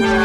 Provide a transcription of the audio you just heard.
Bye.